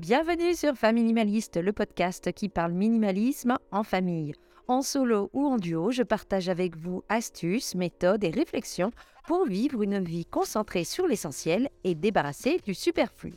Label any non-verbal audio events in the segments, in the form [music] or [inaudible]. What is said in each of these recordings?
Bienvenue sur Familimaliste, le podcast qui parle minimalisme en famille. En solo ou en duo, je partage avec vous astuces, méthodes et réflexions pour vivre une vie concentrée sur l'essentiel et débarrassée du superflu.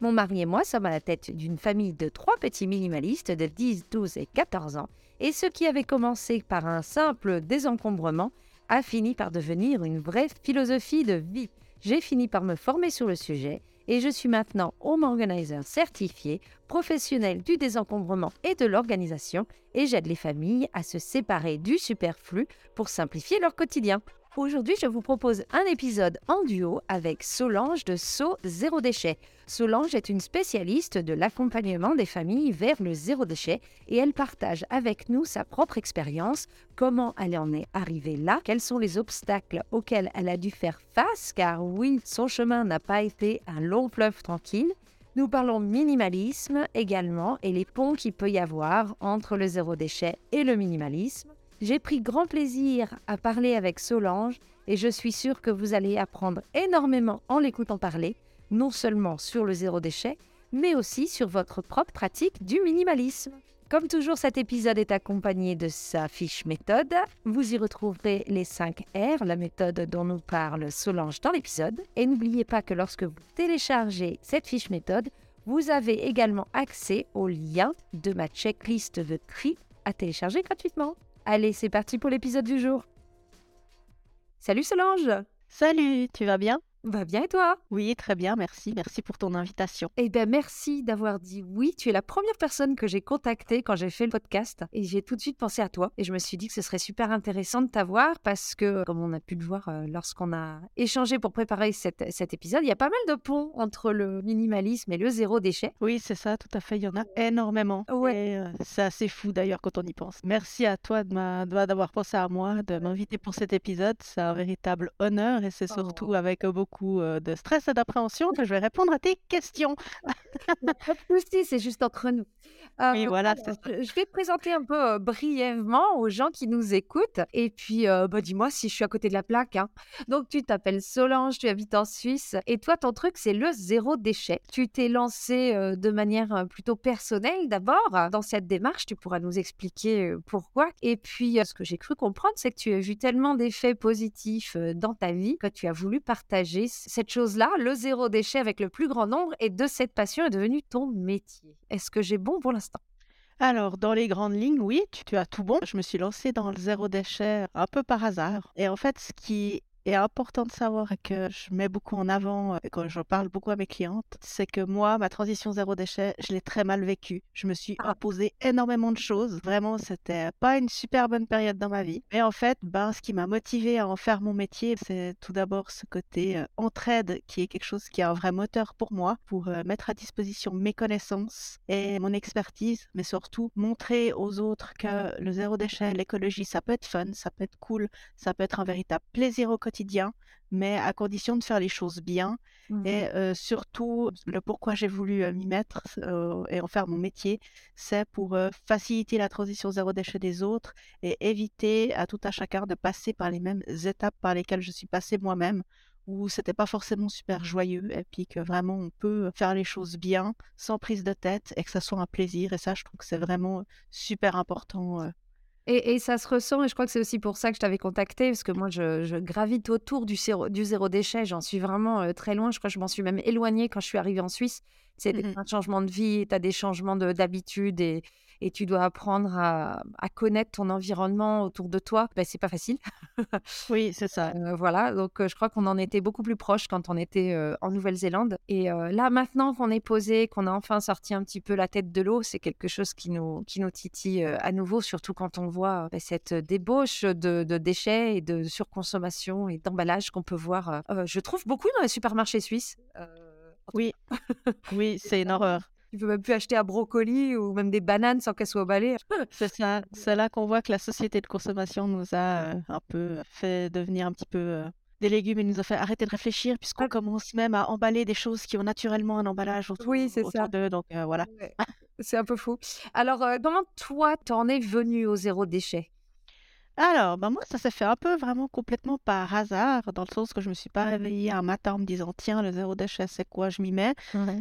Mon mari et moi sommes à la tête d'une famille de trois petits minimalistes de 10, 12 et 14 ans, et ce qui avait commencé par un simple désencombrement a fini par devenir une vraie philosophie de vie. J'ai fini par me former sur le sujet et je suis maintenant home organizer certifié, professionnel du désencombrement et de l'organisation et j'aide les familles à se séparer du superflu pour simplifier leur quotidien. Aujourd'hui, je vous propose un épisode en duo avec Solange de So Zéro Déchet. Solange est une spécialiste de l'accompagnement des familles vers le zéro déchet et elle partage avec nous sa propre expérience, comment elle en est arrivée là, quels sont les obstacles auxquels elle a dû faire face, car oui, son chemin n'a pas été un long fleuve tranquille. Nous parlons minimalisme également et les ponts qu'il peut y avoir entre le zéro déchet et le minimalisme. J'ai pris grand plaisir à parler avec Solange et je suis sûre que vous allez apprendre énormément en l'écoutant parler, non seulement sur le zéro déchet, mais aussi sur votre propre pratique du minimalisme. Comme toujours, cet épisode est accompagné de sa fiche méthode. Vous y retrouverez les 5 R, la méthode dont nous parle Solange dans l'épisode. Et n'oubliez pas que lorsque vous téléchargez cette fiche méthode, vous avez également accès au lien de ma checklist de tri à télécharger gratuitement. Allez, c'est parti pour l'épisode du jour. Salut Solange Salut, tu vas bien? Va bien et toi? Oui, très bien, merci. Merci pour ton invitation. Eh bien, merci d'avoir dit oui. Tu es la première personne que j'ai contactée quand j'ai fait le podcast et j'ai tout de suite pensé à toi. Et je me suis dit que ce serait super intéressant de t'avoir parce que, comme on a pu le voir euh, lorsqu'on a échangé pour préparer cet, cet épisode, il y a pas mal de ponts entre le minimalisme et le zéro déchet. Oui, c'est ça, tout à fait. Il y en a énormément. Ouais. Euh, c'est assez fou d'ailleurs quand on y pense. Merci à toi d'avoir pensé à moi, de m'inviter pour cet épisode. C'est un véritable honneur et c'est surtout avec euh, euh, de stress et d'appréhension que je vais répondre à tes questions. Pas c'est juste entre nous. Euh, voilà, je je vais te présenter un peu euh, brièvement aux gens qui nous écoutent. Et puis, euh, bah, dis-moi si je suis à côté de la plaque. hein. Donc, tu t'appelles Solange, tu habites en Suisse. Et toi, ton truc, c'est le zéro déchet. Tu t'es lancé de manière plutôt personnelle d'abord. Dans cette démarche, tu pourras nous expliquer pourquoi. Et puis, ce que j'ai cru comprendre, c'est que tu as vu tellement d'effets positifs dans ta vie que tu as voulu partager cette chose-là, le zéro déchet avec le plus grand nombre. Et de cette passion est devenu ton métier. Est-ce que j'ai bon pour Alors, dans les grandes lignes, oui, tu, tu as tout bon. Je me suis lancée dans le zéro déchet un peu par hasard. Et en fait, ce qui est important de savoir et que je mets beaucoup en avant euh, quand je parle beaucoup à mes clientes, c'est que moi, ma transition zéro déchet, je l'ai très mal vécue. Je me suis Ah. imposé énormément de choses. Vraiment, c'était pas une super bonne période dans ma vie. Mais en fait, ben, ce qui m'a motivée à en faire mon métier, c'est tout d'abord ce côté euh, entraide qui est quelque chose qui est un vrai moteur pour moi, pour euh, mettre à disposition mes connaissances et mon expertise, mais surtout montrer aux autres que le zéro déchet, l'écologie, ça peut être fun, ça peut être cool, ça peut être un véritable plaisir au quotidien, mais à condition de faire les choses bien. Et euh, surtout, le pourquoi j'ai voulu euh, m'y mettre euh, et en faire mon métier, c'est pour faciliter la transition zéro déchet des autres et éviter à tout à chacun de passer par les mêmes étapes par lesquelles je suis passée moi-même où c'était pas forcément super joyeux et puis que vraiment on peut faire les choses bien sans prise de tête et que ça soit un plaisir et ça je trouve que c'est vraiment super important Et, et ça se ressent, et je crois que c'est aussi pour ça que je t'avais contacté, parce que moi, je, je gravite autour du zéro, du zéro déchet. J'en suis vraiment euh, très loin. Je crois que je m'en suis même éloignée quand je suis arrivée en Suisse. C'est un changement de vie, tu as des changements de- d'habitude et, et tu dois apprendre à, à connaître ton environnement autour de toi. Ben, c'est pas facile. [laughs] oui c'est ça Euh, voilà, donc euh, je crois qu'on en était beaucoup plus proche quand on était euh, en Nouvelle-Zélande. Et là, maintenant qu'on est posé, qu'on a enfin sorti un petit peu la tête de l'eau, c'est quelque chose qui nous, qui nous titille à nouveau, surtout quand on voit euh, cette débauche de, de déchets et de surconsommation et d'emballage qu'on peut voir, je trouve, beaucoup dans les supermarchés suisses. Euh, oui oui c'est une [laughs] horreur tu peux même plus acheter un brocoli ou même des bananes sans qu'elles soient emballées. [laughs] c'est ça c'est là qu'on voit que la société de consommation nous a euh, un peu fait devenir un petit peu euh, des légumes et nous a fait arrêter de réfléchir puisqu'on Ouais. commence même à emballer des choses qui ont naturellement un emballage autour, Oui, c'est autour ça. d'eux donc euh, voilà Ouais, C'est un peu fou. Alors, comment toi, t'en es venu au zéro déchet? Alors, bah moi, ça s'est fait un peu vraiment complètement par hasard, dans le sens que je me suis pas réveillée un matin en me disant, tiens, le zéro déchet, c'est quoi, je m'y mets.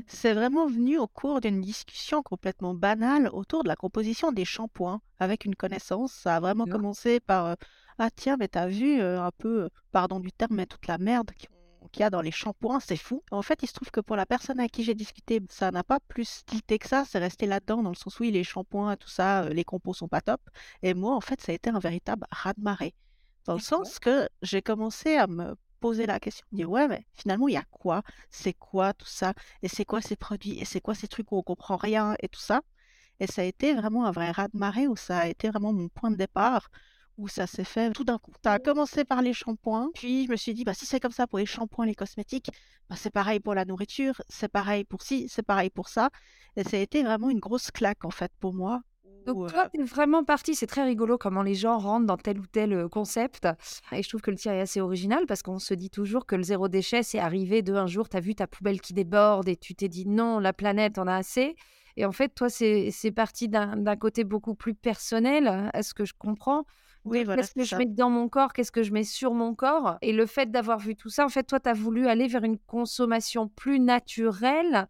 C'est vraiment venu au cours d'une discussion complètement banale autour de la composition des shampoings. Avec une connaissance. Ça a vraiment commencé par, euh, ah tiens, mais t'as vu euh, un peu, euh, pardon du terme, mais toute la merde qui qu'il y a dans les shampoings, c'est fou. En fait, il se trouve que pour la personne à qui j'ai discuté, ça n'a pas plus tilté que ça, c'est resté là-dedans, dans le sens où oui, les shampoings, tout ça, euh, les compos sont pas top. Et moi, en fait, ça a été un véritable raz-de-marée. Dans le sens que j'ai commencé à me poser la question, me dire ouais, mais finalement, il y a quoi? C'est quoi tout ça? Et c'est quoi ces produits? Et c'est quoi ces trucs où on comprend rien et tout ça? Et ça a été vraiment un vrai raz-de-marée où ça a été vraiment mon point de départ où ça s'est fait tout d'un coup. Ça a commencé par les shampoings, puis je me suis dit, bah, si c'est comme ça pour les shampoings, les cosmétiques, bah, c'est pareil pour la nourriture, c'est pareil pour ci, c'est pareil pour ça. Et ça a été vraiment une grosse claque, en fait, pour moi. Donc toi, tu es vraiment parti, c'est très rigolo comment les gens rentrent dans tel ou tel concept. Et je trouve que le tir est assez original parce qu'on se dit toujours que le zéro déchet, c'est arrivé de un jour, tu as vu ta poubelle qui déborde et tu t'es dit non, la planète en a assez. Et en fait, toi, c'est parti d'un côté beaucoup plus personnel, est-ce que je comprends oui, voilà, Qu'est-ce que je mets dans mon corps? Qu'est-ce que je mets sur mon corps? Et le fait d'avoir vu tout ça, en fait, toi, tu as voulu aller vers une consommation plus naturelle.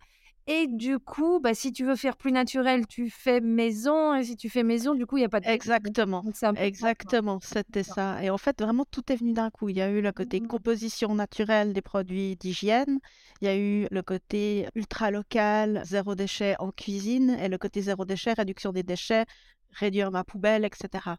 Et du coup, bah, si tu veux faire plus naturel, tu fais maison. Et si tu fais maison, du coup, il n'y a pas de... Exactement. Exactement, c'était ça. Et en fait, vraiment, tout est venu d'un coup. Il y a eu le côté mmh composition naturelle des produits d'hygiène. Il y a eu le côté ultra local, zéro déchet en cuisine. Et le côté zéro déchet, réduction des déchets, réduire ma poubelle, etc.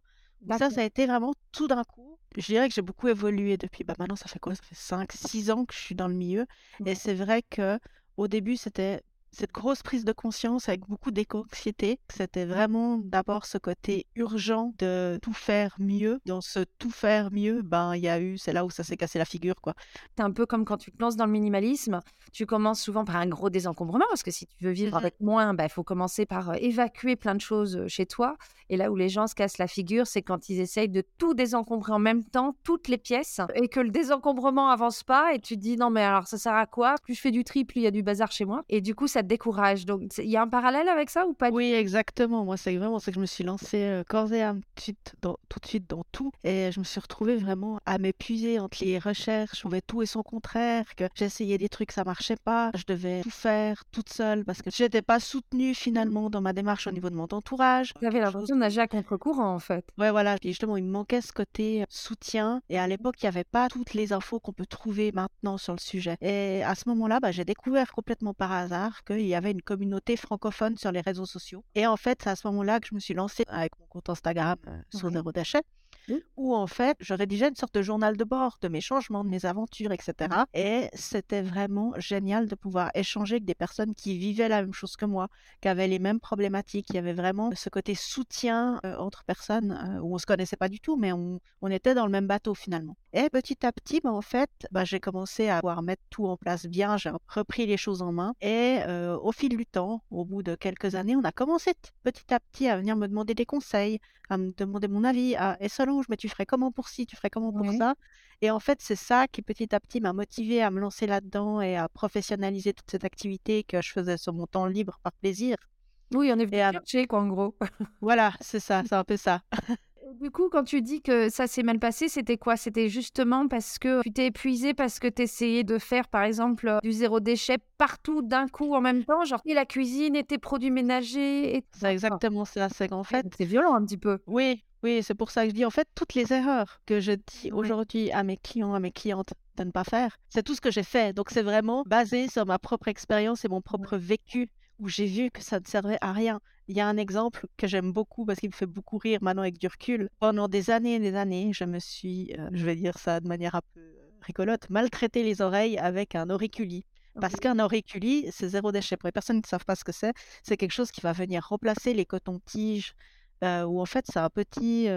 Ça, ça a été vraiment tout d'un coup. Je dirais que j'ai beaucoup évolué depuis. Bah maintenant, ça fait quoi? Ça fait 5, 6 ans que je suis dans le milieu. Et c'est vrai que au début, c'était cette grosse prise de conscience avec beaucoup d'éco-anxiété. C'était vraiment d'abord ce côté urgent de tout faire mieux. Dans ce tout faire mieux, ben il y a eu, c'est là où ça s'est cassé la figure, quoi. C'est un peu comme quand tu te lances dans le minimalisme, tu commences souvent par un gros désencombrement parce que si tu veux vivre avec moins, il ben, faut commencer par évacuer plein de choses chez toi. Et là où les gens se cassent la figure, c'est quand ils essayent de tout désencombrer en même temps, toutes les pièces, et que le désencombrement avance pas, et tu te dis non mais alors ça sert à quoi? Plus je fais du tri, plus il y a du bazar chez moi. Et du coup, ça te décourage. Donc il y a un parallèle avec ça ou pas Oui, exactement. Moi, c'est vraiment c'est que je me suis lancée corps et âme tout de, suite dans, tout de suite dans tout, et je me suis retrouvée vraiment à m'épuiser entre les recherches, on tout et son contraire, que j'essayais des trucs, ça marchait pas, je devais tout faire toute seule parce que j'étais pas soutenue finalement dans ma démarche au niveau de mon entourage. J'avais l'impression nager à contre-courant, en fait. Ouais, voilà. Et justement, il me manquait ce côté euh, soutien. Et à l'époque, il n'y avait pas toutes les infos qu'on peut trouver maintenant sur le sujet. Et à ce moment-là, bah, j'ai découvert complètement par hasard qu'il y avait une communauté francophone sur les réseaux sociaux. Et en fait, c'est à ce moment-là que je me suis lancée avec mon compte Instagram euh, sur Zéro Déchet où en fait, je rédigeais une sorte de journal de bord de mes changements, de mes aventures, etc. Mmh. Et c'était vraiment génial de pouvoir échanger avec des personnes qui vivaient la même chose que moi, qui avaient les mêmes problématiques. Il y avait vraiment ce côté soutien euh, entre personnes euh, où on se connaissait pas du tout, mais on, était dans le même bateau finalement. Et petit à petit, bah, en fait, bah, j'ai commencé à pouvoir mettre tout en place bien, j'ai repris les choses en main. Et euh, au fil du temps, au bout de quelques années, on a commencé petit à petit à venir me demander des conseils, à me demander mon avis, à et selon mais tu ferais comment pour ci, tu ferais comment pour ça. Et en fait, c'est ça qui petit à petit m'a motivé à me lancer là-dedans et à professionnaliser toute cette activité que je faisais sur mon temps libre par plaisir. Oui, on est venu chercher, quoi, en gros. voilà, c'est ça, [laughs] c'est un peu ça. Du coup, quand tu dis que ça s'est mal passé, c'était quoi? C'était justement parce que tu t'es épuisé, parce que tu essayais de faire, par exemple, euh, du zéro déchet partout d'un coup en même temps, genre et la cuisine et tes produits ménagers. Et... C'est exactement ça. C'est qu'en fait. C'est violent un petit peu. Oui, oui, c'est pour ça que je dis en fait toutes les erreurs que je dis aujourd'hui à mes clients, à mes clientes de ne pas faire, c'est tout ce que j'ai fait. Donc c'est vraiment basé sur ma propre expérience et mon propre vécu où j'ai vu que ça ne servait à rien. Il y a un exemple que j'aime beaucoup parce qu'il me fait beaucoup rire maintenant avec du recul. Pendant des années et des années, je me suis, euh, je vais dire ça de manière un peu euh, rigolote, maltraité les oreilles avec un auriculi. Parce qu'un auriculi, c'est zéro déchet. Pour les personnes qui ne savent pas ce que c'est, c'est quelque chose qui va venir remplacer les cotons-tiges où en fait c'est un petit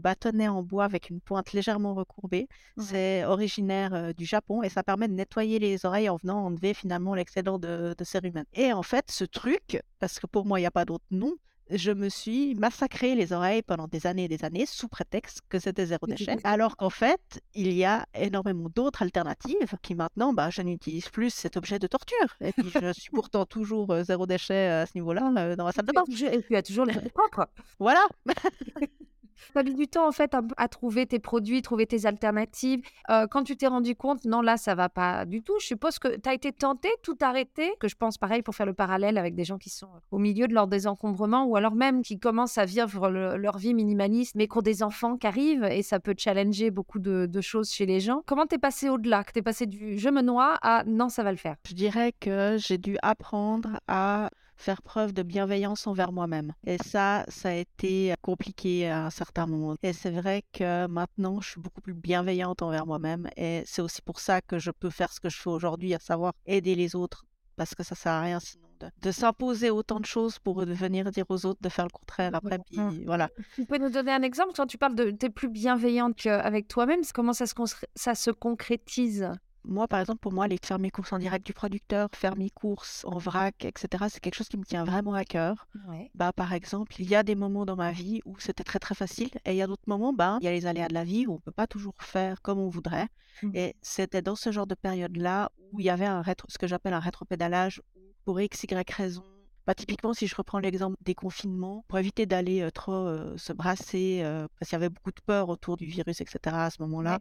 bâtonnet en bois avec une pointe légèrement recourbée. C'est originaire du Japon et ça permet de nettoyer les oreilles en venant enlever finalement l'excédent de, de cérumen. Et en fait ce truc, parce que pour moi il n'y a pas d'autre nom, je me suis massacré les oreilles pendant des années et des années sous prétexte que c'était zéro déchet, alors qu'en fait, il y a énormément d'autres alternatives qui maintenant, bah, je n'utilise plus cet objet de torture. Et puis, je suis pourtant toujours euh, zéro déchet à ce niveau-là, euh, dans la salle de bain. Et tu as toujours les [laughs] propres. Voilà. [laughs] Tu as mis du temps en fait à, trouver tes produits, trouver tes alternatives. Euh, quand tu t'es rendu compte, non, là, ça va pas du tout. Je suppose que tu as été tenté, tout arrêté, que je pense pareil pour faire le parallèle avec des gens qui sont au milieu de leur désencombrement ou alors même qui commencent à vivre le- leur vie minimaliste, mais qui ont des enfants qui arrivent et ça peut challenger beaucoup de, de choses chez les gens. Comment t'es passé au-delà? Que t'es passé du je me noie à non, ça va le faire. Je dirais que j'ai dû apprendre à faire preuve de bienveillance envers moi-même. Et ça, ça a été compliqué à un certain moment. Et c'est vrai que maintenant, je suis beaucoup plus bienveillante envers moi-même. Et c'est aussi pour ça que je peux faire ce que je fais aujourd'hui, à savoir aider les autres. Parce que ça sert à rien sinon de, de s'imposer autant de choses pour venir dire aux autres de faire le contraire après. Puis Mhm. voilà. Tu peux nous donner un exemple quand tu parles de t'es plus bienveillante qu'avec toi-même Comment ça se, ça se concrétise? Moi, par exemple, pour moi, aller faire mes courses en direct du producteur, faire mes courses en vrac, etc., c'est quelque chose qui me tient vraiment à cœur. Ouais. Bah, par exemple, il y a des moments dans ma vie où c'était très très facile et il y a d'autres moments, bah, il y a les aléas de la vie où on peut pas toujours faire comme on voudrait. Mhm. Et c'était dans ce genre de période-là où il y avait un rétro, ce que j'appelle un rétropédalage où pour x, y raison. Bah, typiquement, si je reprends l'exemple des confinements, pour éviter d'aller euh, trop euh, se brasser, euh, parce qu'il y avait beaucoup de peur autour du virus, etc. à ce moment-là, Ouais.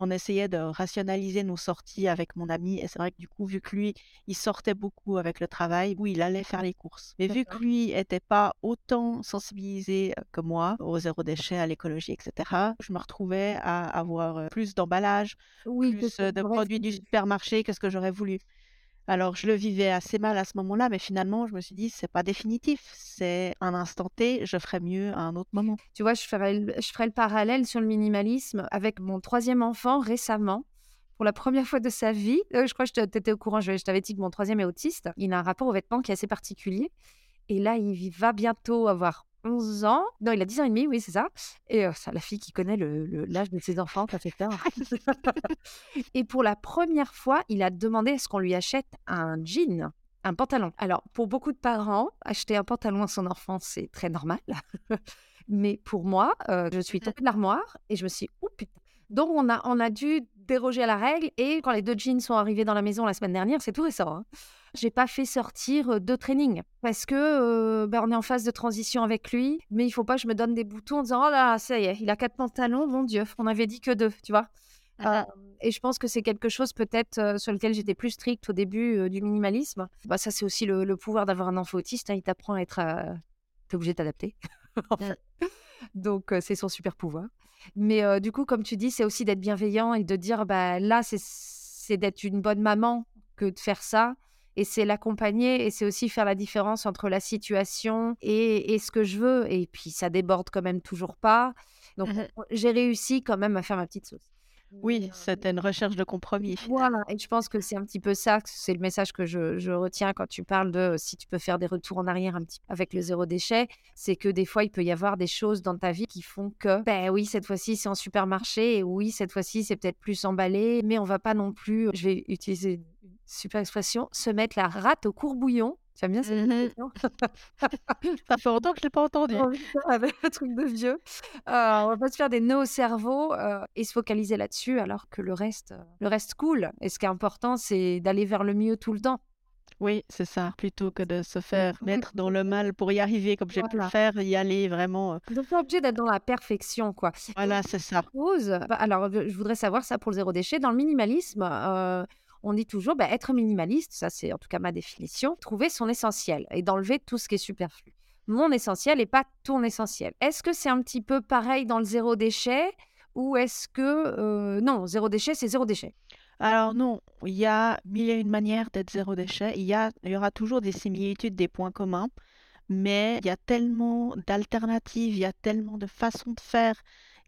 on essayait de rationaliser nos sorties avec mon ami. Et c'est vrai que du coup, vu que lui, il sortait beaucoup avec le travail, où il allait faire les courses. Mais vu que lui n'était pas autant sensibilisé que moi au zéro déchet, à l'écologie, etc., je me retrouvais à avoir plus d'emballage, Oui, que plus de produits du supermarché que ce que j'aurais voulu. Alors, je le vivais assez mal à ce moment-là, mais finalement, je me suis dit, c'est pas définitif, c'est un instant T, je ferai mieux à un autre moment. Tu vois, je ferai, le- je le parallèle sur le minimalisme avec mon troisième enfant récemment. Pour la première fois de sa vie, euh, je crois que tu étais au courant, je, je t'avais dit que mon troisième est autiste. Il a un rapport aux vêtements qui est assez particulier. Et là, il va bientôt avoir 11 ans. Non, il a 10 ans et demi, oui, c'est ça. Et euh, c'est la fille qui connaît l'âge de ses enfants, ça fait peur. [laughs] et pour la première fois, il a demandé à ce qu'on lui achète un jean, un pantalon. Alors, pour beaucoup de parents, acheter un pantalon à son enfant, c'est très normal. [laughs] Mais pour moi, euh, je suis tombée de l'armoire et je me suis dit, oh putain. Donc, on a, on a dû déroger à la règle. Et quand les deux jeans sont arrivés dans la maison la semaine dernière, c'est tout récent. Hein, j'ai pas fait sortir de training parce que euh, ben, on est en phase de transition avec lui. Mais il faut pas que je me donne des boutons en disant, oh là, ça y est, il a quatre pantalons, mon Dieu, on avait dit que deux, tu vois? Euh, et je pense que c'est quelque chose peut-être euh, sur lequel j'étais plus stricte au début euh, du minimalisme. Bah, ça, c'est aussi le, le pouvoir d'avoir un enfant autiste. hein, il t'apprend à être... T'es obligé de t'adapter. [laughs] en fait. Donc, c'est son super pouvoir. Mais du coup, comme tu dis, c'est aussi d'être bienveillant et de dire, bah, là, c'est d'être une bonne maman que de faire ça. Et c'est l'accompagner et c'est aussi faire la différence entre la situation et, et ce que je veux. Et puis, ça déborde quand même toujours pas. Donc, Mhm. j'ai réussi quand même à faire ma petite sauce. Oui, euh, c'était une recherche de compromis. voilà, et je pense que c'est un petit peu ça, c'est le message que je, je retiens quand tu parles de si tu peux faire des retours en arrière un petit peu avec le zéro déchet, c'est que des fois il peut y avoir des choses dans ta vie qui font que, ben oui, cette fois-ci c'est en supermarché, et oui, cette fois-ci c'est peut-être plus emballé, mais on va pas non plus, je vais utiliser super expression, se mettre la rate au courbouillon. Tu aimes bien cette Mhm. expression? [laughs] Ça fait longtemps que je l'ai pas entendu. Avec le truc de vieux. Euh, on va pas se faire des nœuds au cerveau euh, et se focaliser là-dessus alors que le reste, euh, le reste cool. Et ce qui est important, c'est d'aller vers le mieux tout le temps. Oui, c'est ça. Plutôt que de se faire mettre dans le mal pour y arriver, comme j'ai pu le faire, y aller vraiment. euh, Donc, pas obligé d'être dans la perfection, quoi. Voilà, c'est ça. Pause. Bah, alors, euh, je voudrais savoir ça pour le zéro déchet. Dans le minimalisme, euh, on dit toujours bah, être minimaliste, ça c'est en tout cas ma définition, trouver son essentiel et d'enlever tout ce qui est superflu. Mon essentiel et pas ton essentiel. Est-ce que c'est un petit peu pareil dans le zéro déchet ou est-ce que... euh, non, zéro déchet, c'est zéro déchet? Alors non, il y a mille et une manières d'être zéro déchet. Il y a, il y aura toujours des similitudes, des points communs, mais il y a tellement d'alternatives, il y a tellement de façons de faire,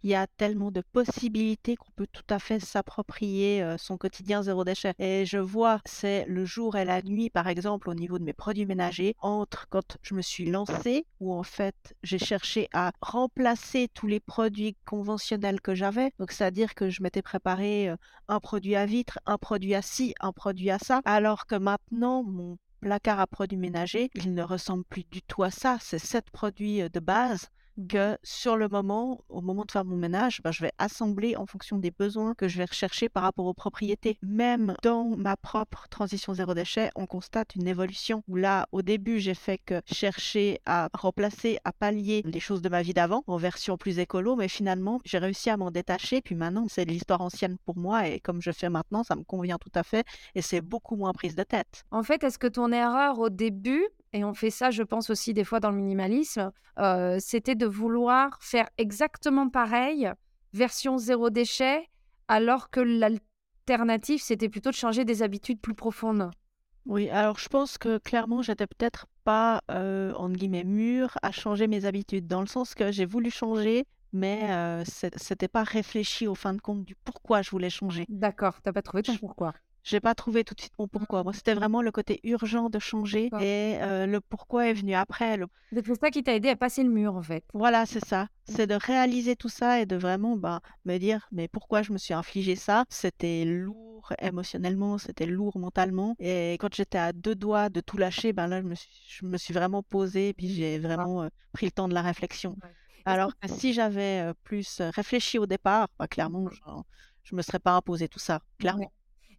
il y a tellement de possibilités qu'on peut tout à fait s'approprier euh, son quotidien zéro déchet. Et je vois, c'est le jour et la nuit, par exemple, au niveau de mes produits ménagers, entre quand je me suis lancée, où en fait j'ai cherché à remplacer tous les produits conventionnels que j'avais. Donc c'est-à-dire que je m'étais préparé euh, un produit à vitre, un produit à ci, un produit à ça, alors que maintenant mon placard à produits ménagers, il ne ressemble plus du tout à ça. C'est sept produits euh, de base que sur le moment, au moment de faire mon ménage, ben, je vais assembler en fonction des besoins que je vais rechercher par rapport aux propriétés. Même dans ma propre transition zéro déchet, on constate une évolution où là, au début, j'ai fait que chercher à remplacer, à pallier les choses de ma vie d'avant en version plus écolo, mais finalement, j'ai réussi à m'en détacher. Puis maintenant, c'est l'histoire ancienne pour moi et comme je fais maintenant, ça me convient tout à fait et c'est beaucoup moins prise de tête. En fait, est-ce que ton erreur au début, et on fait ça, je pense aussi des fois dans le minimalisme, euh, c'était de vouloir faire exactement pareil, version zéro déchet, alors que l'alternative, c'était plutôt de changer des habitudes plus profondes. Oui, alors je pense que clairement, j'étais peut-être pas, euh, entre guillemets, mûre à changer mes habitudes, dans le sens que j'ai voulu changer, mais euh, c'était pas réfléchi au fin de compte du pourquoi je voulais changer. D'accord, t'as pas trouvé ton pourquoi. J'ai pas trouvé tout de suite mon pourquoi. Moi, c'était vraiment le côté urgent de changer et euh, le pourquoi est venu après. Le... C'est ça qui t'a aidé à passer le mur, en fait. Voilà, c'est ça. C'est de réaliser tout ça et de vraiment bah, me dire, mais pourquoi je me suis infligé ça? C'était lourd émotionnellement, c'était lourd mentalement. Et quand j'étais à deux doigts de tout lâcher, ben là, je me suis, je me suis vraiment posée, puis j'ai vraiment euh, pris le temps de la réflexion. Alors que si j'avais euh, plus réfléchi au départ, bah, clairement, je ne me serais pas imposé tout ça, clairement.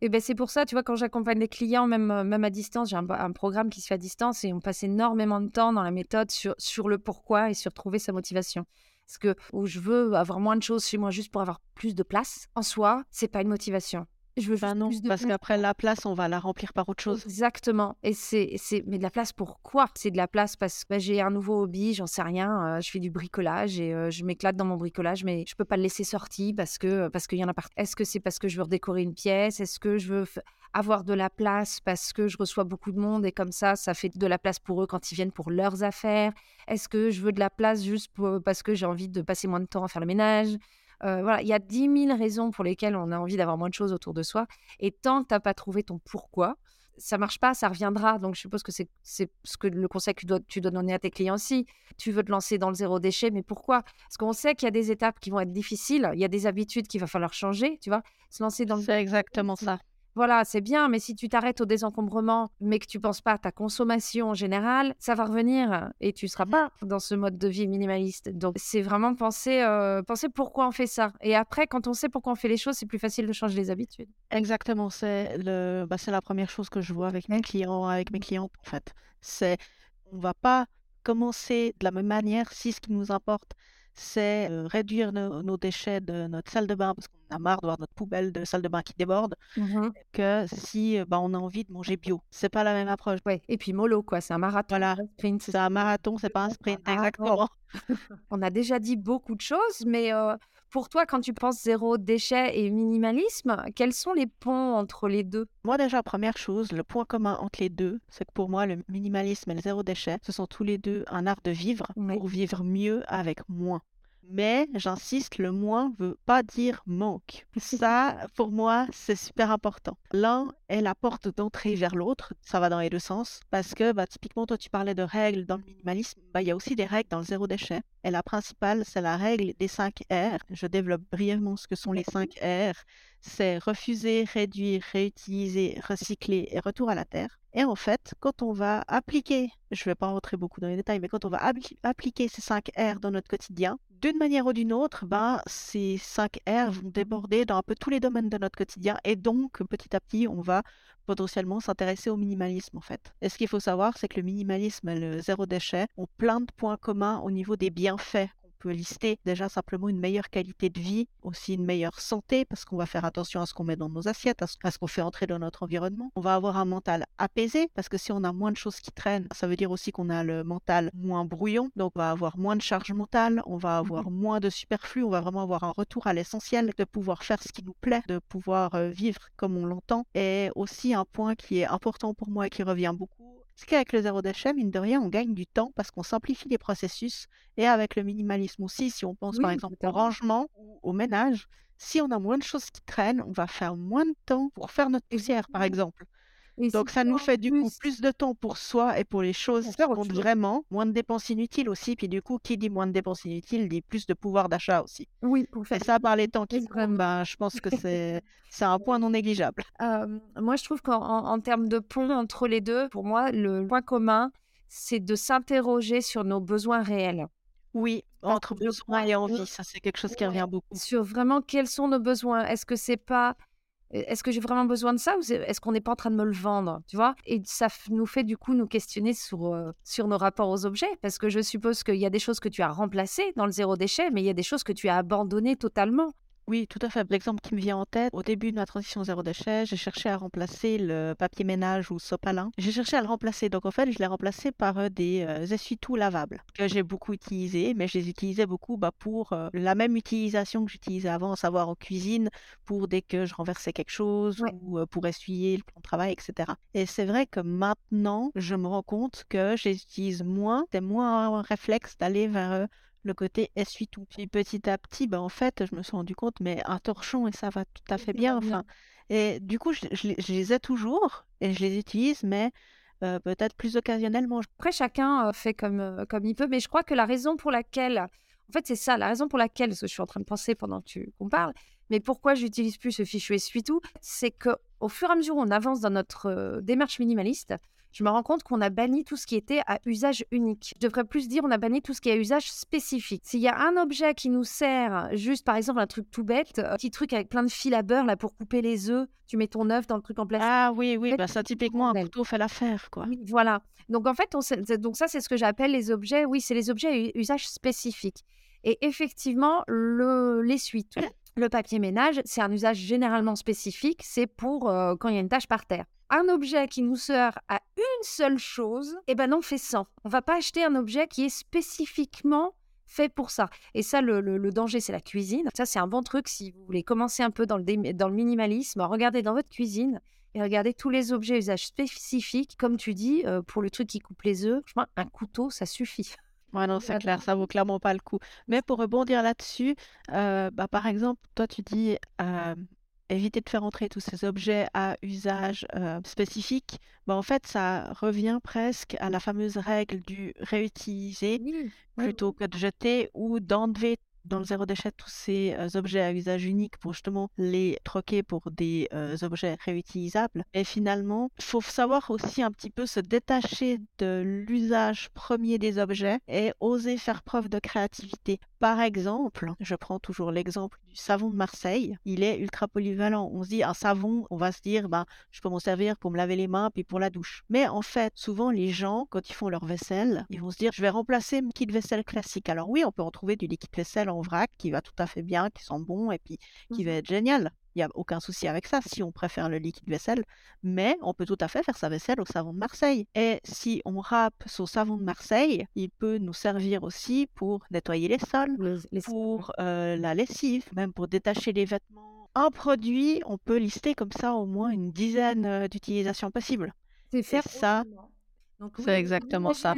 Et ben c'est pour ça, tu vois, quand j'accompagne des clients, même, euh, même à distance, j'ai un, programme qui se fait à distance et on passe énormément de temps dans la méthode sur, sur le pourquoi et sur trouver sa motivation. Parce que où je veux avoir moins de choses chez moi juste pour avoir plus de place, en soi, c'est pas une motivation. Je veux ben non, parce qu'après la place, on va la remplir par autre chose. Exactement. Et c'est, c'est, mais de la place pour quoi? C'est de la place parce que j'ai un nouveau hobby, j'en sais rien. Euh, je fais du bricolage et euh, je m'éclate dans mon bricolage, mais je peux pas le laisser sorti parce que parce qu'il y en a partout. Est-ce que c'est parce que je veux redécorer une pièce? Est-ce que je veux avoir de la place parce que je reçois beaucoup de monde et comme ça, ça fait de la place pour eux quand ils viennent pour leurs affaires? Est-ce que je veux de la place juste parce que j'ai envie de passer moins de temps à faire le ménage? Euh, voilà, il y a 10 000 raisons pour lesquelles on a envie d'avoir moins de choses autour de soi. Et tant que tu n'as pas trouvé ton pourquoi, ça marche pas, ça reviendra. Donc, je suppose que c'est ce que le conseil que tu dois, tu dois donner à tes clients aussi. Tu veux te lancer dans le zéro déchet, mais pourquoi? Parce qu'on sait qu'il y a des étapes qui vont être difficiles, il y a des habitudes qu'il va falloir changer, tu vois? Se lancer dans C'est exactement ça. Voilà, c'est bien, mais si tu t'arrêtes au désencombrement, mais que tu penses pas à ta consommation en général, ça va revenir et tu seras mmh. pas dans ce mode de vie minimaliste. Donc, c'est vraiment penser, euh, penser pourquoi on fait ça. Et après, quand on sait pourquoi on fait les choses, c'est plus facile de changer les habitudes. Exactement, c'est le, bah, c'est la première chose que je vois avec mes clients, avec mes clientes en fait. C'est, on va pas commencer de la même manière si ce qui nous importe c'est réduire nos, déchets de notre salle de bain parce qu'on a marre de voir notre poubelle de salle de bain qui déborde mmh que si bah, on a envie de manger bio. C'est pas la même approche. Ouais. Et puis mollo quoi, c'est un marathon. Voilà, c'est un marathon, c'est pas un [laughs] sprint. Exactement. [laughs] on a déjà dit beaucoup de choses, mais pour toi, quand tu penses zéro déchet et minimalisme, quels sont les ponts entre les deux? Moi déjà, première chose, le point commun entre les deux, c'est que pour moi, le minimalisme et le zéro déchet, ce sont tous les deux un art de vivre pour vivre mieux avec moins. Mais j'insiste, le moins veut pas dire manque. [laughs] Ça, pour moi, c'est super important. L'un est la porte d'entrée vers l'autre. Ça va dans les deux sens. Parce que, bah, typiquement, toi, tu parlais de règles dans le minimalisme. Bah, il y a aussi des règles dans le zéro déchet. Et la principale, c'est la règle des 5 R. Je développe brièvement ce que sont les 5 R. C'est refuser, réduire, réutiliser, recycler et retour à la terre. Et en fait, quand on va appliquer, je ne vais pas rentrer beaucoup dans les détails, mais quand on va appliquer ces 5 R dans notre quotidien, d'une manière ou d'une autre, ben, ces 5 R vont déborder dans un peu tous les domaines de notre quotidien et donc petit à petit, on va potentiellement s'intéresser au minimalisme en fait. Et ce qu'il faut savoir, c'est que le minimalisme et le zéro déchet ont plein de points communs au niveau des bienfaits lister déjà simplement une meilleure qualité de vie, aussi une meilleure santé, parce qu'on va faire attention à ce qu'on met dans nos assiettes, à ce qu'on fait entrer dans notre environnement. On va avoir un mental apaisé, parce que si on a moins de choses qui traînent, ça veut dire aussi qu'on a le mental moins brouillon, donc on va avoir moins de charge mentale, on va avoir mmh moins de superflu, on va vraiment avoir un retour à l'essentiel, de pouvoir faire ce qui nous plaît, de pouvoir euh, vivre comme on l'entend. Et aussi un point qui est important pour moi et qui revient beaucoup, c'est qu'avec le zéro déchet, mine de rien, on gagne du temps parce qu'on simplifie les processus. Et avec le minimalisme aussi, si on pense par exemple au rangement ou au ménage, si on a moins de choses qui traînent, on va faire moins de temps pour faire notre poussière, par exemple. Donc ça nous fait du coup plus de temps pour soi et pour les choses qui comptent vraiment, moins de dépenses inutiles aussi, puis du coup qui dit moins de dépenses inutiles dit plus de pouvoir d'achat aussi. Oui, pour faire. Et ça par les temps qui courent, ben, je pense que c'est [laughs] c'est un point non négligeable. moi je trouve qu'en termes de pont entre les deux, pour moi le point commun c'est de s'interroger sur nos besoins réels. Oui, entre besoin et envie, ça c'est quelque chose qui revient beaucoup. Sur vraiment quels sont nos besoins. Est-ce que c'est pas est-ce que j'ai vraiment besoin de ça ou est-ce qu'on n'est pas en train de me le vendre, tu vois? Et ça nous fait du coup nous questionner sur, euh, sur nos rapports aux objets, parce que je suppose qu'il y a des choses que tu as remplacées dans le zéro déchet, mais il y a des choses que tu as abandonnées totalement. Oui, tout à fait. L'exemple qui me vient en tête, au début de ma transition zéro déchet, j'ai cherché à remplacer le papier ménage ou sopalin. J'ai cherché à le remplacer. Donc en fait, je l'ai remplacé par euh, des euh, essuie-tout lavables que j'ai beaucoup utilisés, mais je les utilisais beaucoup bah, pour euh, la même utilisation que j'utilisais avant, à savoir en cuisine, pour dès que je renversais quelque chose ou pour essuyer le plan de travail, etc. Et c'est vrai que maintenant, je me rends compte que j'utilise moins, c'est moins un réflexe d'aller vers le côté essuie-tout. Puis petit à petit, bah, en fait, je me suis rendu compte, mais un torchon et ça va tout à fait bien. Enfin, et du coup, je, les ai toujours et je les utilise, mais euh, peut-être plus occasionnellement. Après, chacun euh, fait comme, euh, comme il peut, mais je crois que la raison pour laquelle, en fait, c'est ça, la raison pour laquelle, ce que je suis en train de penser pendant qu'on parle, mais pourquoi j'utilise plus ce fichu essuie-tout, c'est que au fur et à mesure où on avance dans notre démarche minimaliste, je me rends compte qu'on a banni tout ce qui était à usage unique. Je devrais plus dire on a banni tout ce qui est à usage spécifique. S'il y a un objet qui nous sert, juste par exemple un truc tout bête, un petit truc avec plein de fils à beurre là pour couper les œufs, tu mets ton œuf dans le truc en plastique. Ah oui, oui, bah ça typiquement un couteau fait l'affaire quoi. Oui, voilà. Donc en fait, on, donc ça c'est ce que j'appelle les objets. Oui, c'est les objets à usage spécifique. Et effectivement, le l'essuie-tout, [coughs] le papier ménage, c'est un usage généralement spécifique. C'est pour euh, quand il y a une tâche par terre un objet qui nous sert à seule chose, eh ben non, on fait 100. On va pas acheter un objet qui est spécifiquement fait pour ça. Et ça, le, danger, c'est la cuisine. Ça, c'est un bon truc si vous voulez commencer un peu dans le, dans le minimalisme. Regardez dans votre cuisine et regardez tous les objets à usage spécifique. Comme tu dis, euh, pour le truc qui coupe les œufs, un couteau, ça suffit. Ouais, non, c'est clair, ça vaut clairement pas le coup. Mais pour rebondir là-dessus, euh, bah, par exemple, toi, tu dis euh, éviter de faire entrer tous ces objets à usage euh, spécifique, bah, en fait, ça revient presque à la fameuse règle du réutiliser plutôt que de jeter ou d'enlever dans le zéro déchet tous ces euh, objets à usage unique pour justement les troquer pour des euh, objets réutilisables. Et finalement, il faut savoir aussi un petit peu se détacher de l'usage premier des objets et oser faire preuve de créativité. Par exemple, je prends toujours l'exemple savon de Marseille. Il est ultra polyvalent. On se dit un savon, on va se dire, bah, je peux m'en servir pour me laver les mains puis pour la douche. Mais en fait, souvent les gens, quand ils font leur vaisselle, ils vont se dire, je vais remplacer mon kit vaisselle classique. Alors oui, on peut en trouver du liquide vaisselle en vrac qui va tout à fait bien, qui sent bon et puis qui va mmh être génial. Il n'y a aucun souci avec ça si on préfère le liquide vaisselle, mais on peut tout à fait faire sa vaisselle au savon de Marseille. Et si on râpe son savon de Marseille, il peut nous servir aussi pour nettoyer les sols, pour euh, la lessive, même pour détacher les vêtements. Un produit, on peut lister comme ça au moins une dizaine euh, d'utilisations possibles. C'est faire ça. c'est exactement ça.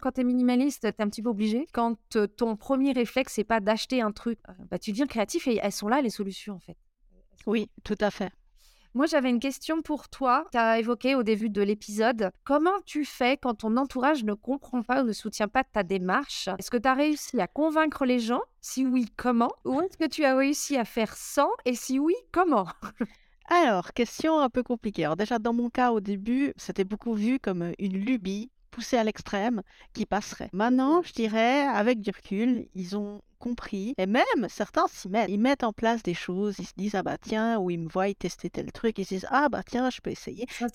Quand tu es minimaliste, tu es un petit peu obligé. Quand euh, ton premier réflexe, c'est pas d'acheter un truc, bah, tu deviens créatif et elles sont là, les solutions, en fait. Oui, tout à fait. Moi, j'avais une question pour toi. Tu as évoqué au début de l'épisode. Comment tu fais quand ton entourage ne comprend pas ou ne soutient pas ta démarche? Est-ce que tu as réussi à convaincre les gens? Si oui, comment? Ou est-ce que tu as réussi à faire sans? Et si oui, comment? [laughs] Alors, question un peu compliquée. Alors déjà, dans mon cas, au début, c'était beaucoup vu comme une lubie poussée à l'extrême qui passerait. Maintenant, je dirais, avec du recul, ils ont compris. Et même, certains s'y mettent. Ils mettent en place des choses. Ils se disent, ah bah tiens, ou ils me voient tester tel truc. Ils se disent, ah bah tiens, je peux essayer. Ça,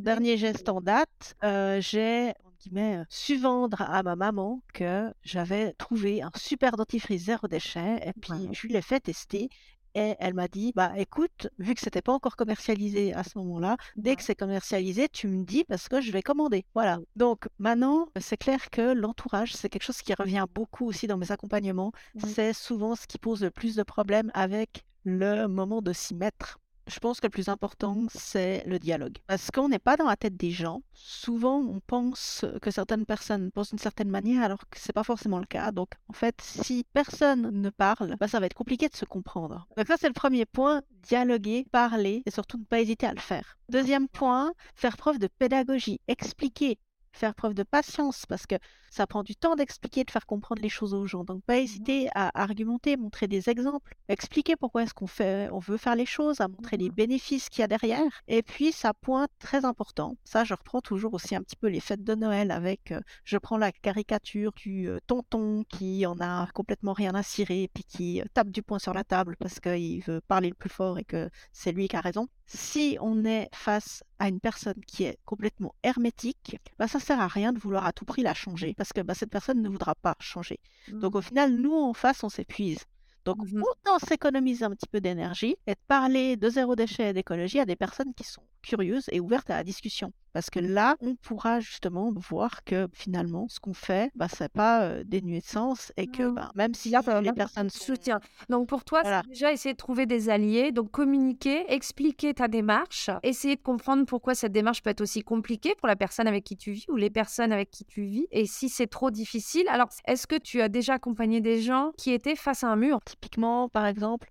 dernier geste en date, euh, j'ai guillemets, su vendre à ma maman que j'avais trouvé un super dentifrice zéro déchet et puis je lui l'ai fait tester et elle m'a dit, bah écoute, vu que c'était pas encore commercialisé à ce moment-là, dès que c'est commercialisé, tu me dis parce que je vais commander. Voilà. Donc maintenant, c'est clair que l'entourage, c'est quelque chose qui revient beaucoup aussi dans mes accompagnements. C'est souvent ce qui pose le plus de problèmes avec le moment de s'y mettre je pense que le plus important, c'est le dialogue. Parce qu'on n'est pas dans la tête des gens. Souvent, on pense que certaines personnes pensent d'une certaine manière, alors que ce n'est pas forcément le cas. Donc, en fait, si personne ne parle, bah, ça va être compliqué de se comprendre. Donc ça, c'est le premier point, dialoguer, parler, et surtout ne pas hésiter à le faire. Deuxième point, faire preuve de pédagogie, expliquer faire preuve de patience parce que ça prend du temps d'expliquer, de faire comprendre les choses aux gens. Donc, pas hésiter à argumenter, montrer des exemples, expliquer pourquoi est-ce qu'on fait, on veut faire les choses, à montrer les bénéfices qu'il y a derrière. Et puis, ça point très important. Ça, je reprends toujours aussi un petit peu les fêtes de Noël avec, euh, je prends la caricature du euh, tonton qui en a complètement rien à cirer puis qui euh, tape du poing sur la table parce qu'il veut parler le plus fort et que c'est lui qui a raison. Si on est face à une personne qui est complètement hermétique, bah, ça sert à rien de vouloir à tout prix la changer parce que bah, cette personne ne voudra pas changer. Donc au mmh. final, nous en face, on s'épuise. Donc mmh autant s'économiser un petit peu d'énergie et de parler de zéro déchet et d'écologie à des personnes qui sont curieuses et ouvertes à la discussion. Parce que là, on pourra justement voir que finalement, ce qu'on fait, bah, c'est pas euh, dénué de sens et que bah, même si là, les personnes soutiennent. Donc pour toi, c'est déjà essayer de trouver des alliés, donc communiquer, expliquer ta démarche, essayer de comprendre pourquoi cette démarche peut être aussi compliquée pour la personne avec qui tu vis ou les personnes avec qui tu vis. Et si c'est trop difficile, alors est-ce que tu as déjà accompagné des gens qui étaient face à un mur? Typiquement, par exemple,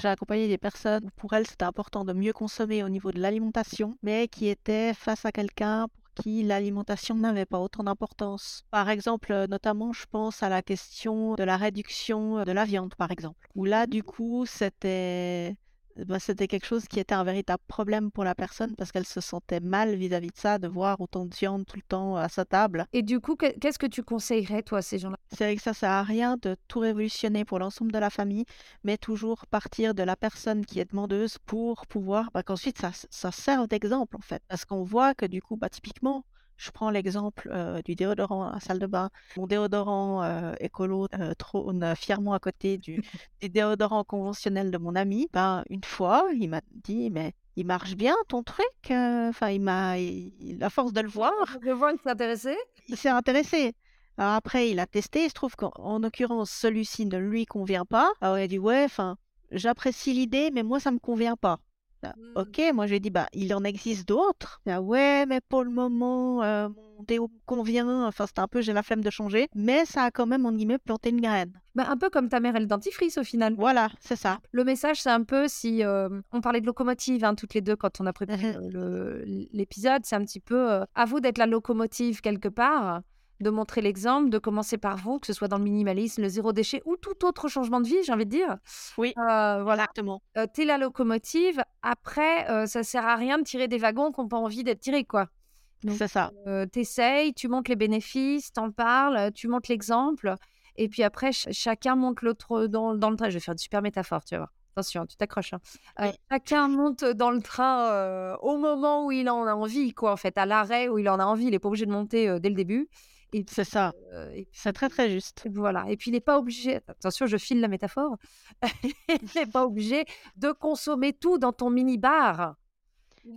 j'ai accompagné des personnes où pour elles c'était important de mieux consommer au niveau de l'alimentation, mais qui étaient face à quelqu'un pour qui l'alimentation n'avait pas autant d'importance. Par exemple, euh, notamment, je pense à la question de la réduction de la viande, par exemple, où là, du coup, c'était bah, c'était quelque chose qui était un véritable problème pour la personne parce qu'elle se sentait mal vis-à-vis de ça, de voir autant de viande tout le temps à sa table. Et du coup, qu'est-ce que tu conseillerais, toi, à ces gens-là? C'est vrai que ça sert à rien de tout révolutionner pour l'ensemble de la famille, mais toujours partir de la personne qui est demandeuse pour pouvoir bah, qu'ensuite ça, ça serve d'exemple, en fait. Parce qu'on voit que du coup, bah, typiquement, je prends l'exemple du déodorant à la salle de bain. Mon déodorant écolo trône fièrement à côté du, [laughs] déodorant conventionnel de mon ami. Ben, une fois, il m'a dit, mais il marche bien ton truc. Enfin, il m'a, la force de le voir. Je vois qu'il s'est intéressé? Il s'est intéressé. Alors après, il a testé. Il se trouve qu'en l'occurrence, celui-ci ne lui convient pas. Alors il a dit, ouais, enfin, j'apprécie l'idée, mais moi, ça me convient pas. Mmh. Ok, moi j'ai dit, bah, il en existe d'autres. Ah ouais, mais pour le moment, euh, mon déo convient. Enfin, c'était un peu, j'ai la flemme de changer. Mais ça a quand même, en guillemets, planté une graine. Bah, un peu comme ta mère et le dentifrice au final. Voilà, c'est ça. Le message, c'est un peu si euh, on parlait de locomotive hein, toutes les deux quand on a préparé [laughs] l'épisode, c'est un petit peu euh, à vous d'être la locomotive quelque part de montrer l'exemple, de commencer par vous, que ce soit dans le minimalisme, le zéro déchet ou tout autre changement de vie, j'ai envie de dire. Oui, euh, voilà. exactement. Euh, tu es la locomotive. Après, euh, ça sert à rien de tirer des wagons qui n'ont pas envie d'être tirés, quoi. C'est ça. Euh, tu essayes, tu montres les bénéfices, t'en parles, tu montres l'exemple. Et puis après, chacun monte l'autre dans, dans, le train. Je vais faire une super métaphore, tu vois. Attention, tu t'accroches. Hein. Chacun monte dans le train au moment où il en a envie, quoi, en fait, à l'arrêt où il en a envie. Il n'est pas obligé de monter dès le début. C'est ça. c'est très très juste. Voilà. Et puis il n'est pas obligé, attention, je file la métaphore, [laughs] il n'est pas obligé de consommer tout dans ton mini-bar.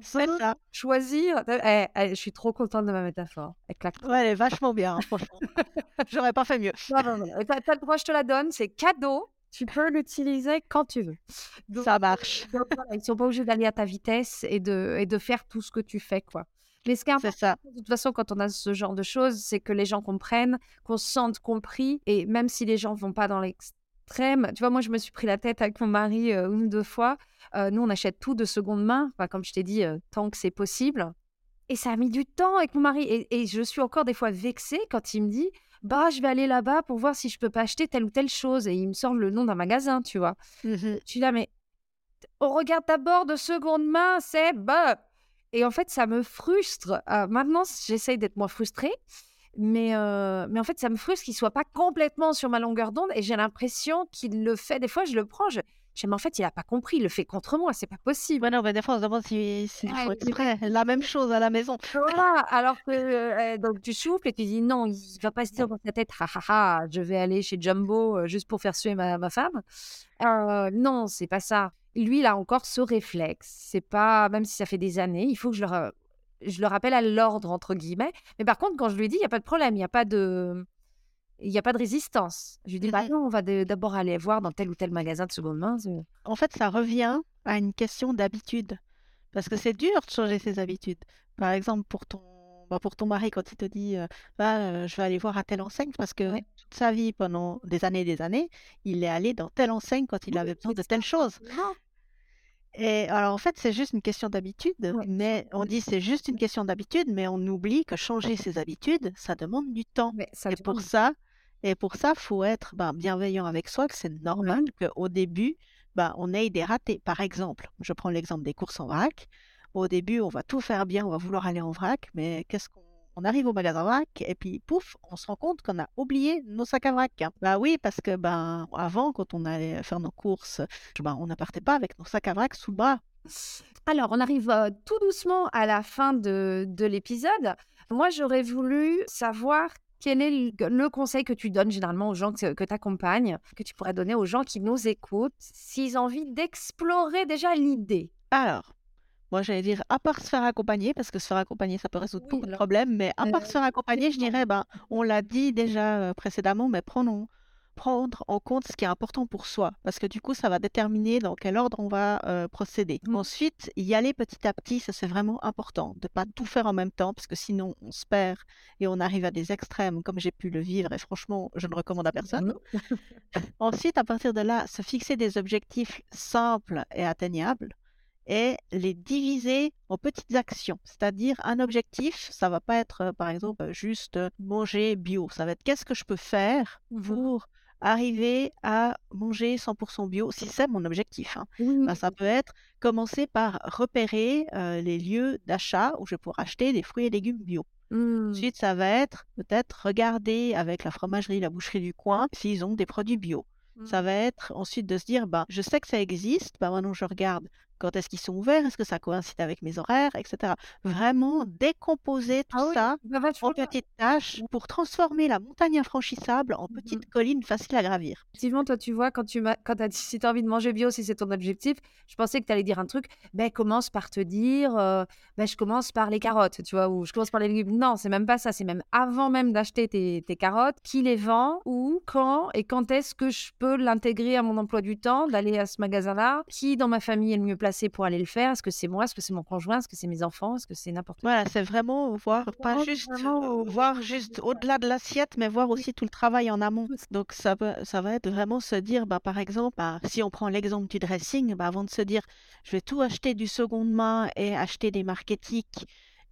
C'est ça. Choisir. Eh, eh, je suis trop contente de ma métaphore. Elle claque. Ouais, elle est vachement bien, hein, franchement. [laughs] J'aurais pas fait mieux. Non, non, non. T'as, le droit, je te la donne. C'est cadeau. Tu peux l'utiliser quand tu veux. ça marche. ils sont pas obligés d'aller à ta vitesse et de, et de faire tout ce que tu fais, quoi. Mais ce qui est important, ça. de toute façon, quand on a ce genre de choses, c'est que les gens comprennent, qu'on se sente compris. Et même si les gens vont pas dans l'extrême, tu vois, moi, je me suis pris la tête avec mon mari euh, une ou deux fois. Euh, nous, on achète tout de seconde main, enfin, comme je t'ai dit, euh, tant que c'est possible. Et ça a mis du temps avec mon mari. Et, je suis encore des fois vexée quand il me dit bah je vais aller là-bas pour voir si je peux pas acheter telle ou telle chose et il me sort le nom d'un magasin tu vois mmh tu dis là mais on regarde d'abord de seconde main c'est bah et en fait, ça me frustre. Euh, maintenant, j'essaye d'être moins frustrée. Mais, euh, mais en fait, ça me frustre qu'il soit pas complètement sur ma longueur d'onde et j'ai l'impression qu'il le fait. Des fois, je le prends, je, mais en fait, il n'a pas compris, il le fait contre moi, c'est pas possible. Ouais, non, mais des fois, on se demande si, si faut exprès. La même chose à la maison. Voilà, alors que euh, donc, tu souffles et tu dis non, il va pas se dire dans ta tête, ha, ha, ha, je vais aller chez Jumbo juste pour faire suer ma, ma femme. non, c'est pas ça lui, il a encore ce réflexe. C'est pas, même si ça fait des années, il faut que je le, je le rappelle à l'ordre, entre guillemets. Mais par contre, quand je lui dis, il n'y a pas de problème, il n'y a pas de. Il n'y a pas de résistance. Je lui dis, bah non, on va d'abord aller voir dans tel ou tel magasin de seconde main. En fait, ça revient à une question d'habitude. Parce que c'est dur de changer ses habitudes. Par exemple, pour ton, bah, pour ton mari, quand il te dit, euh, bah, euh, je vais aller voir à telle enseigne, parce que toute sa vie, pendant des années et des années, il est allé dans telle enseigne quand il avait besoin de telle chose. Et alors en fait, c'est juste une question d'habitude, Ouais. mais on dit c'est juste une question d'habitude, mais on oublie que changer ses habitudes, ça demande du temps. Mais ça Et pour ça, et pour ça, faut être ben, bienveillant avec soi, que c'est normal qu'au début, ben, on ait des ratés. Par exemple, je prends l'exemple des courses en vrac. Au début, on va tout faire bien, on va vouloir aller en vrac, mais qu'est-ce qu'on on arrive au magasin vrac et puis pouf, on se rend compte qu'on a oublié nos sacs à vrac. Bah oui, parce que ben avant, quand on allait faire nos courses, ben, on ne partait pas avec nos sacs à vrac sous le bras. Alors, on arrive euh, tout doucement à la fin de, de l'épisode. Moi, j'aurais voulu savoir quel est le, le conseil que tu donnes généralement aux gens que, que tu accompagnes, que tu pourrais donner aux gens qui nous écoutent, s'ils ont envie d'explorer déjà l'idée. Alors, moi, j'allais dire, à part se faire accompagner, parce que se faire accompagner, ça peut résoudre Oui, beaucoup de problèmes, mais à part euh, se faire accompagner, je dirais, ben, on l'a dit déjà euh, précédemment, mais prenons, prendre en compte ce qui est important pour soi, parce que du coup, ça va déterminer dans quel ordre on va euh, procéder. Mhm. Ensuite, y aller petit à petit, ça c'est vraiment important, de pas tout faire en même temps, parce que sinon, on se perd et on arrive à des extrêmes, comme j'ai pu le vivre, et franchement, je ne recommande à personne. Mhm. [laughs] Ensuite, à partir de là, se fixer des objectifs simples et atteignables et les diviser en petites actions. C'est-à-dire un objectif, ça va pas être euh, par exemple euh, juste euh, manger bio, ça va être qu'est-ce que je peux faire Mhm. pour arriver à manger 100% bio si c'est mon objectif. hein. Oui, Ben, ça peut être commencer par repérer euh, les lieux d'achat où je vais pouvoir acheter des fruits et légumes bio. Mhm. Ensuite, ça va être peut-être regarder avec la fromagerie, la boucherie du coin s'ils ont des produits bio. Ça va être ensuite de se dire, bah, je sais que ça existe, bah, maintenant je regarde quand est-ce qu'ils sont ouverts, est-ce que ça coïncide avec mes horaires, etc. Vraiment décomposer tout Ah oui, ça bah, en petites tâches pour transformer la montagne infranchissable en Mhm. petite colline facile à gravir. Effectivement, toi, tu vois, quand tu m'as, quand as dit si tu as envie de manger bio, si c'est ton objectif, je pensais que tu allais dire un truc, ben commence par te dire, euh, ben je commence par les carottes, tu vois, ou je commence par les légumes. Non, c'est même pas ça, c'est même avant même d'acheter tes, tes carottes, qui les vend, où, quand, et quand est-ce que je peux l'intégrer à mon emploi du temps, d'aller à ce magasin-là, qui dans ma famille est le mieux placé pour aller le faire, est-ce que c'est moi, est-ce que c'est mon conjoint, est-ce que c'est mes enfants, est-ce que c'est n'importe Voilà, c'est vraiment voir pas Vraiment, juste vraiment euh, au- voir juste au-delà de l'assiette, mais voir aussi tout le travail en amont. Donc ça va, ça va être vraiment se dire, bah, par exemple, bah, si on prend l'exemple du dressing, bah, avant de se dire, je vais tout acheter du seconde main et acheter des marques éthiques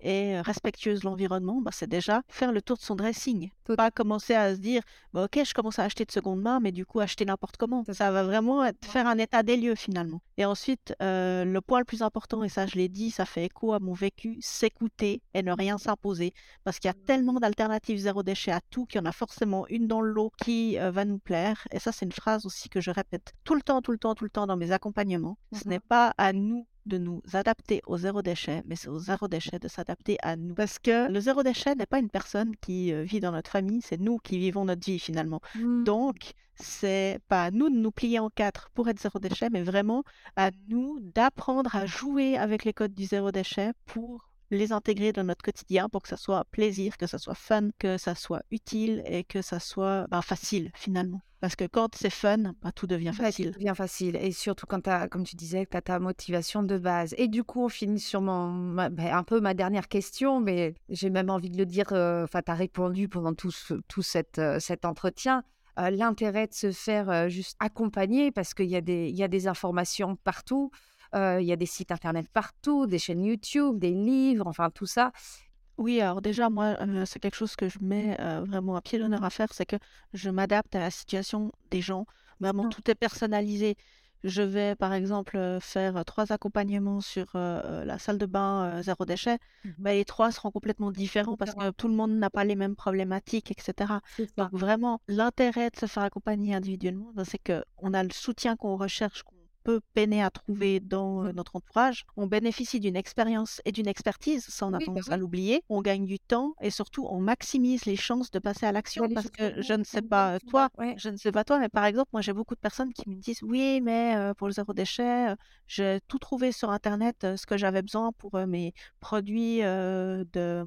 et respectueuses de l'environnement, bah, c'est déjà faire le tour de son dressing. Tout- Pas commencer à se dire, bah, ok, je commence à acheter de seconde main, mais du coup acheter n'importe comment. Ça va vraiment être faire un état des lieux finalement. Et ensuite, euh, le point le plus important, et ça je l'ai dit, ça fait écho à mon vécu, s'écouter et ne rien s'imposer. Parce qu'il y a tellement d'alternatives zéro déchet à tout qu'il y en a forcément une dans le lot qui euh, va nous plaire. Et ça, c'est une phrase aussi que je répète tout le temps, tout le temps, tout le temps dans mes accompagnements. Ce Mhm. n'est pas à nous de nous adapter au zéro déchet, mais c'est au zéro déchet de s'adapter à nous. Parce que le zéro déchet n'est pas une personne qui euh, vit dans notre famille, c'est nous qui vivons notre vie finalement. Mm. Donc, c'est pas à nous de nous plier en quatre pour être zéro déchet, mais vraiment à nous d'apprendre à jouer avec les codes du zéro déchet pour les intégrer dans notre quotidien pour que ça soit plaisir, que ça soit fun, que ça soit utile et que ça soit ben, facile finalement. Parce que quand c'est fun, ben, tout devient Ouais, facile. tout devient facile. Et surtout quand tu as, comme tu disais, tu as ta motivation de base. Et du coup, on finit sur mon, ma- ben, un peu ma dernière question, mais j'ai même envie de le dire, euh, enfin, tu as répondu pendant tout, ce- tout cette, euh, cet entretien. Euh, L'intérêt de se faire euh, juste accompagner parce qu'il y, a des- il y a des informations partout, euh, il y a des sites internet partout, des chaînes YouTube, des livres, enfin tout ça. Oui, alors déjà, moi, euh, c'est quelque chose que je mets euh, vraiment à pied d'honneur à faire, c'est que je m'adapte à la situation des gens. Vraiment, Mm. tout est personnalisé. Je vais, par exemple, faire trois accompagnements sur euh, la salle de bain zéro déchet. Bah, les trois seront complètement différents parce que tout le monde n'a pas les mêmes problématiques, etc. Donc vraiment, l'intérêt de se faire accompagner individuellement, ben, c'est que on a le soutien qu'on recherche, qu'on peut peiner à trouver dans euh, notre entourage. On bénéficie d'une expérience et d'une expertise, ça on a Oui, bah tendance à l'oublier. On gagne du temps et surtout on maximise les chances de passer à l'action parce que je ne sais pas euh, toi. Ouais. je ne sais pas toi, mais par exemple, moi j'ai beaucoup de personnes qui me disent oui, mais euh, pour le zéro déchet, euh, j'ai tout trouvé sur internet, ce que j'avais besoin pour mes produits de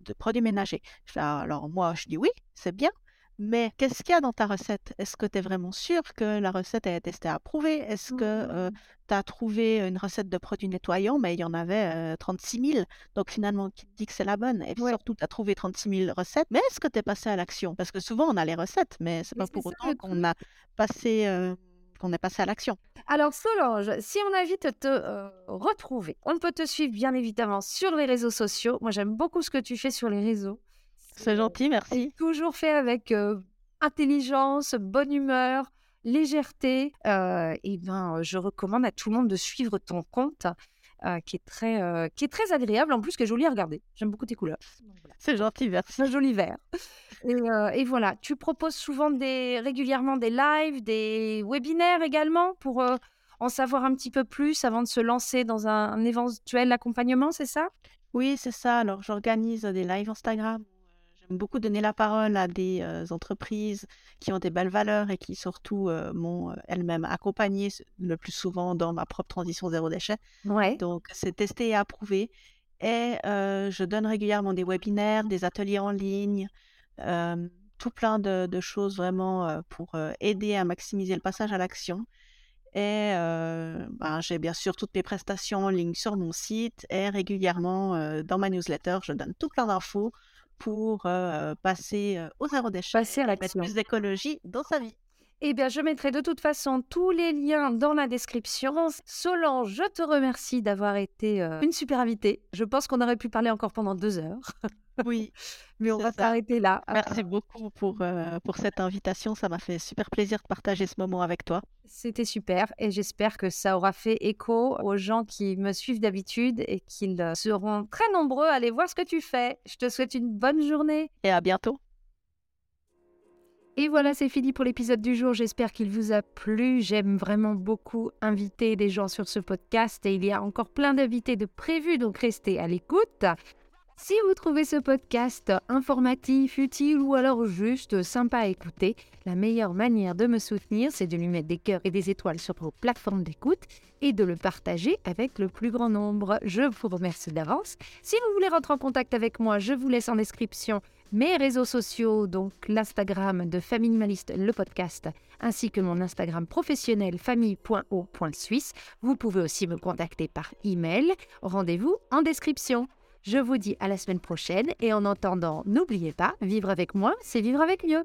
de produits ménagers. Ah, alors moi, je dis oui, c'est bien, mais qu'est-ce qu'il y a dans ta recette? Est-ce que tu es vraiment sûr que la recette est testée approuvée? Est-ce que euh, Mhm. tu as trouvé une recette de produits nettoyants, mais il y en avait euh, 36 000, donc finalement, qui te dit que c'est la bonne? Et puis Ouais. surtout, tu as trouvé 36 000 recettes, mais est-ce que tu es passé à l'action? Parce que souvent, on a les recettes, mais c'est pas pour autant qu'on a passé... euh, qu'on est passé à l'action. Alors Solange, si on a envie de te euh, retrouver, on peut te suivre bien évidemment sur les réseaux sociaux. Moi j'aime beaucoup ce que tu fais sur les réseaux. C'est gentil, merci. Toujours fait avec euh, intelligence, bonne humeur, légèreté. Euh, et ben, je recommande à tout le monde de suivre ton compte. qui, est très, qui est très agréable, en plus qui est joli à regarder. J'aime beaucoup tes couleurs. C'est gentil, merci. Un joli vert. Et, et, voilà, tu proposes souvent des, régulièrement des lives, des webinaires également pour en savoir un petit peu plus avant de se lancer dans un, un éventuel accompagnement, c'est ça? Oui, c'est ça. Alors, j'organise des lives Instagram beaucoup donner la parole à des entreprises qui ont des belles valeurs et qui surtout m'ont elles-mêmes accompagné le plus souvent dans ma propre transition zéro déchet. Ouais. Donc, c'est testé et approuvé. Et je donne régulièrement des webinaires, des ateliers en ligne, tout plein de, choses vraiment pour aider à maximiser le passage à l'action. Et ben, j'ai bien sûr toutes mes prestations en ligne sur mon site et régulièrement dans ma newsletter, je donne tout plein d'infos pour passer au zéro déchet, passer à mettre plus d'écologie dans sa vie. Eh bien, je mettrai de toute façon tous les liens dans la description. Solange, je te remercie d'avoir été une super invitée. Je pense qu'on aurait pu parler encore pendant deux heures. [laughs] Oui, mais on va s'arrêter là. Merci beaucoup pour, pour cette invitation. Ça m'a fait super plaisir de partager ce moment avec toi. C'était super et j'espère que ça aura fait écho aux gens qui me suivent d'habitude et qu'ils seront très nombreux à aller voir ce que tu fais. Je te souhaite une bonne journée. Et à bientôt. Et voilà, c'est fini pour l'épisode du jour. J'espère qu'il vous a plu. J'aime vraiment beaucoup inviter des gens sur ce podcast et il y a encore plein d'invités de prévus, donc restez à l'écoute. Si vous trouvez ce podcast informatif, utile ou alors juste sympa à écouter, la meilleure manière de me soutenir, c'est de lui mettre des cœurs et des étoiles sur vos plateformes d'écoute et de le partager avec le plus grand nombre. Je vous remercie d'avance. Si vous voulez rentrer en contact avec moi, je vous laisse en description mes réseaux sociaux, donc l'Instagram de Famille Minimaliste, le podcast, ainsi que mon Instagram professionnel famille.o.suisse. Vous pouvez aussi me contacter par email. Rendez-vous en description. Je vous dis à la semaine prochaine et en entendant, n'oubliez pas, vivre avec moi, c'est vivre avec mieux.